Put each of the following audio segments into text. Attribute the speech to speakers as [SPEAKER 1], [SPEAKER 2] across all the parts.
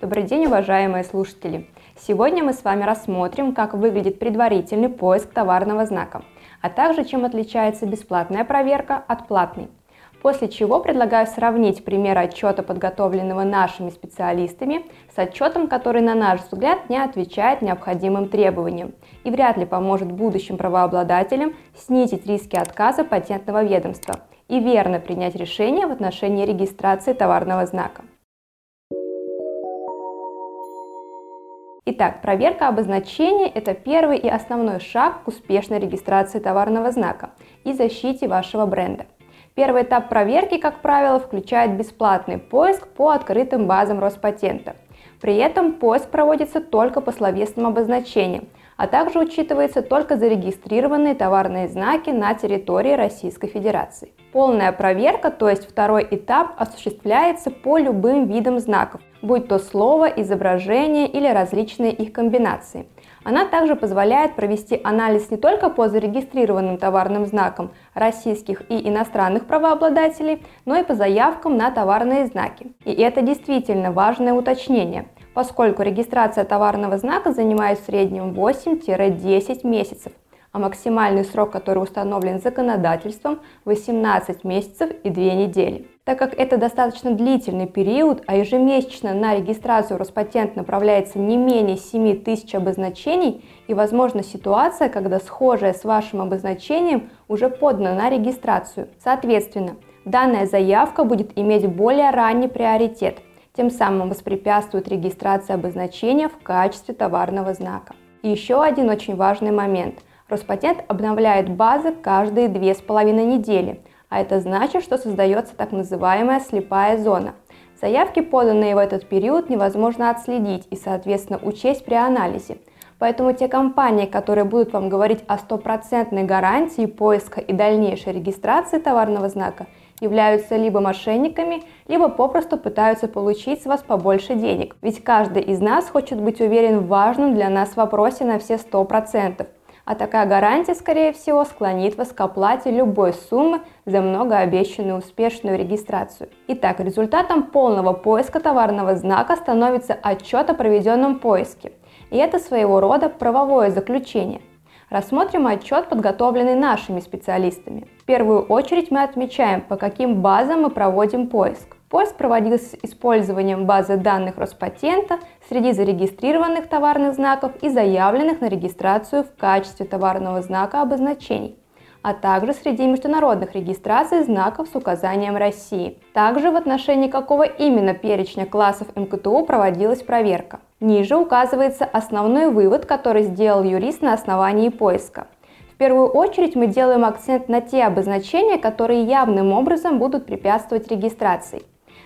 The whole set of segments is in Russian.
[SPEAKER 1] Добрый день, уважаемые слушатели! Сегодня мы с вами рассмотрим, как выглядит предварительный поиск товарного знака, а также чем отличается бесплатная проверка от платной. После чего предлагаю сравнить пример отчета, подготовленного нашими специалистами, с отчетом, который, на наш взгляд, не отвечает необходимым требованиям и вряд ли поможет будущим правообладателям снизить риски отказа патентного ведомства и верно принять решение в отношении регистрации товарного знака. Итак, проверка обозначения – это первый и основной шаг к успешной регистрации товарного знака и защите вашего бренда. Первый этап проверки, как правило, включает бесплатный поиск по открытым базам Роспатента. При этом поиск проводится только по словесным обозначениям, а также учитывается только зарегистрированные товарные знаки на территории Российской Федерации. Полная проверка, то есть второй этап, осуществляется по любым видам знаков, будь то слово, изображение или различные их комбинации – она также позволяет провести анализ не только по зарегистрированным товарным знакам российских и иностранных правообладателей, но и по заявкам на товарные знаки. И это действительно важное уточнение, поскольку регистрация товарного знака занимает в среднем 8-10 месяцев, а максимальный срок, который установлен законодательством, 18 месяцев и 2 недели. Так как это достаточно длительный период, а ежемесячно на регистрацию Роспатент направляется не менее 7 тысяч обозначений, и возможна ситуация, когда схожее с вашим обозначением уже подано на регистрацию. Соответственно, данная заявка будет иметь более ранний приоритет, тем самым воспрепятствует регистрации обозначения в качестве товарного знака. И еще один очень важный момент. Роспатент обновляет базы каждые две с половиной недели, а это значит, что создается так называемая слепая зона. Заявки, поданные в этот период, невозможно отследить и, соответственно, учесть при анализе. Поэтому те компании, которые будут вам говорить о стопроцентной гарантии поиска и дальнейшей регистрации товарного знака, являются либо мошенниками, либо попросту пытаются получить с вас побольше денег. Ведь каждый из нас хочет быть уверен в важном для нас вопросе на все 100% а такая гарантия, скорее всего, склонит вас к оплате любой суммы за многообещанную успешную регистрацию. Итак, результатом полного поиска товарного знака становится отчет о проведенном поиске. И это своего рода правовое заключение. Рассмотрим отчет, подготовленный нашими специалистами. В первую очередь мы отмечаем, по каким базам мы проводим поиск. Поиск проводился с использованием базы данных Роспатента среди зарегистрированных товарных знаков и заявленных на регистрацию в качестве товарного знака обозначений а также среди международных регистраций знаков с указанием России. Также в отношении какого именно перечня классов МКТУ проводилась проверка. Ниже указывается основной вывод, который сделал юрист на основании поиска. В первую очередь мы делаем акцент на те обозначения, которые явным образом будут препятствовать регистрации.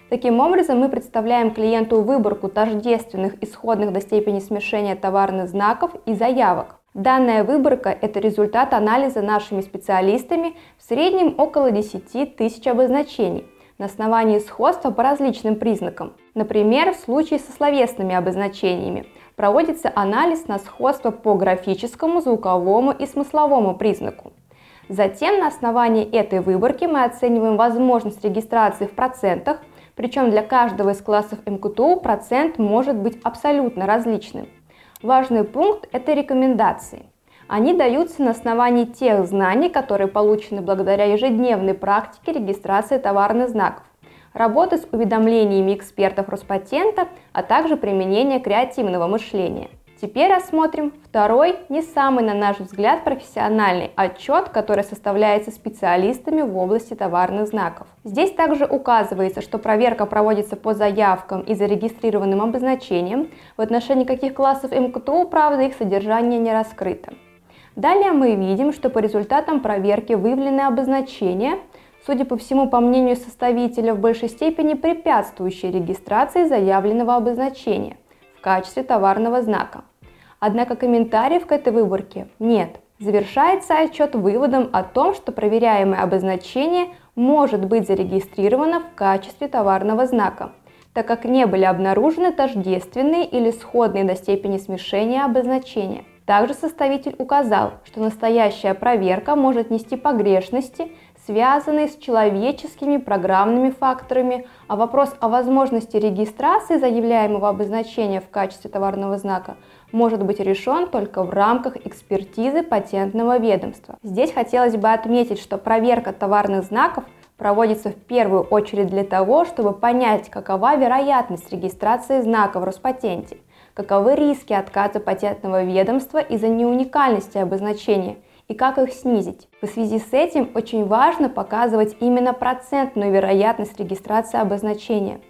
[SPEAKER 1] Таким образом, мы представляем клиенту выборку тождественных исходных до степени смешения товарных знаков и заявок. Данная выборка – это результат анализа нашими специалистами в среднем около 10 тысяч обозначений на основании сходства по различным признакам. Например, в случае со словесными обозначениями проводится анализ на сходство по графическому, звуковому и смысловому признаку. Затем на основании этой выборки мы оцениваем возможность регистрации в процентах причем для каждого из классов МКТУ процент может быть абсолютно различным. Важный пункт – это рекомендации. Они даются на основании тех знаний, которые получены благодаря ежедневной практике регистрации товарных знаков, работы с уведомлениями экспертов Роспатента, а также применения креативного мышления – Теперь рассмотрим второй, не самый, на наш взгляд, профессиональный отчет, который составляется специалистами в области товарных знаков. Здесь также указывается, что проверка проводится по заявкам и зарегистрированным обозначениям, в отношении каких классов МКТУ, правда, их содержание не раскрыто. Далее мы видим, что по результатам проверки выявлены обозначения, судя по всему, по мнению составителя, в большей степени препятствующие регистрации заявленного обозначения в качестве товарного знака. Однако комментариев к этой выборке нет. Завершается отчет выводом о том, что проверяемое обозначение может быть зарегистрировано в качестве товарного знака, так как не были обнаружены тождественные или сходные до степени смешения обозначения. Также составитель указал, что настоящая проверка может нести погрешности, связанные с человеческими программными факторами, а вопрос о возможности регистрации заявляемого обозначения в качестве товарного знака может быть решен только в рамках экспертизы патентного ведомства. Здесь хотелось бы отметить, что проверка товарных знаков проводится в первую очередь для того, чтобы понять, какова вероятность регистрации знака в Роспатенте, каковы риски отказа патентного ведомства из-за неуникальности обозначения – и как их снизить. В связи с этим очень важно показывать именно процентную вероятность регистрации обозначения.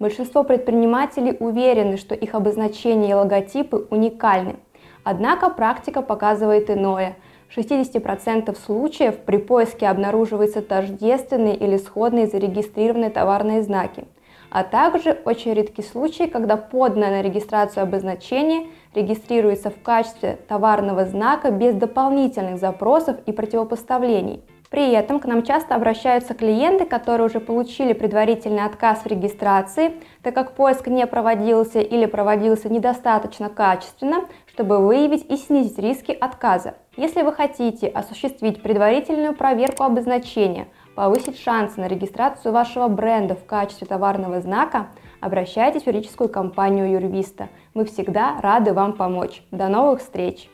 [SPEAKER 1] Большинство предпринимателей уверены, что их обозначения и логотипы уникальны. Однако практика показывает иное. В 60% случаев при поиске обнаруживаются тождественные или сходные зарегистрированные товарные знаки – а также очень редкий случай, когда поданное на регистрацию обозначение регистрируется в качестве товарного знака без дополнительных запросов и противопоставлений. При этом к нам часто обращаются клиенты, которые уже получили предварительный отказ в регистрации, так как поиск не проводился или проводился недостаточно качественно, чтобы выявить и снизить риски отказа. Если вы хотите осуществить предварительную проверку обозначения, повысить шансы на регистрацию вашего бренда в качестве товарного знака, обращайтесь в юридическую компанию Юрвиста. Мы всегда рады вам помочь. До новых встреч!